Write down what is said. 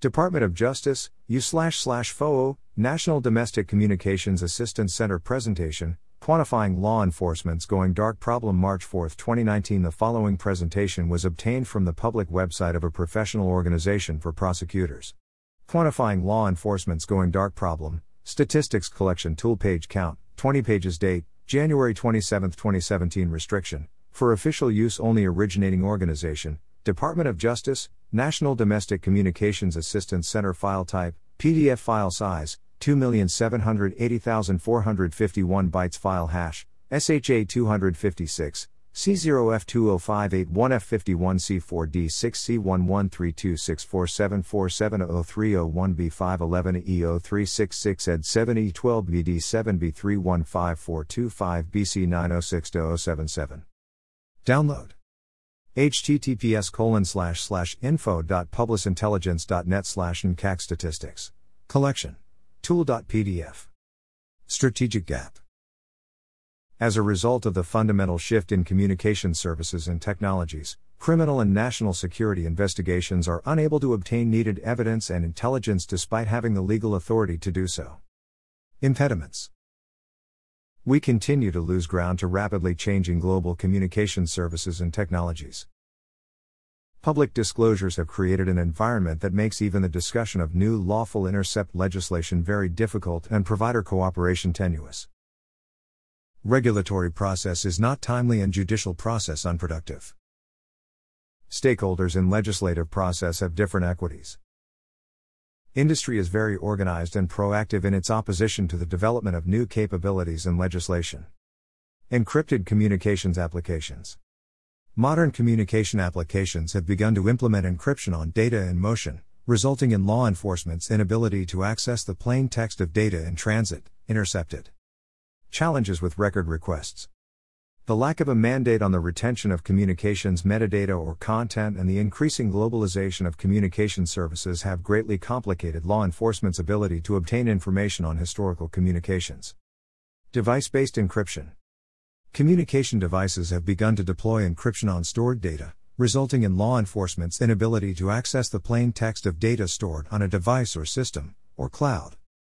Department of Justice, U slash slash FOO, National Domestic Communications Assistance Center presentation, Quantifying Law Enforcement's Going Dark Problem March 4, 2019 The following presentation was obtained from the public website of a professional organization for prosecutors. Quantifying Law Enforcement's Going Dark Problem, Statistics Collection Tool Page Count, 20 pages date, January 27, 2017 Restriction, for official use only originating organization, Department of Justice, National Domestic Communications Assistance Center File Type, PDF File Size, 2780451 bytes File Hash, SHA 256, C0F20581F51C4D6C11326474703001B511E0366 Ed7E12BD7B3154255BC906077. Download https colon slash slash info.publicintelligence.net slash ncac statistics. Collection. Tool.pdf strategic gap. As a result of the fundamental shift in communication services and technologies criminal and national security investigations are unable to obtain needed evidence and intelligence despite having the legal authority to do so. Impediments we continue to lose ground to rapidly changing global communication services and technologies. Public disclosures have created an environment that makes even the discussion of new lawful intercept legislation very difficult and provider cooperation tenuous. Regulatory process is not timely and judicial process unproductive. Stakeholders in legislative process have different equities. Industry is very organized and proactive in its opposition to the development of new capabilities and legislation. Encrypted communications applications. Modern communication applications have begun to implement encryption on data in motion, resulting in law enforcement's inability to access the plain text of data in transit, intercepted. Challenges with record requests. The lack of a mandate on the retention of communications metadata or content and the increasing globalization of communication services have greatly complicated law enforcement's ability to obtain information on historical communications. Device based encryption. Communication devices have begun to deploy encryption on stored data, resulting in law enforcement's inability to access the plain text of data stored on a device or system, or cloud.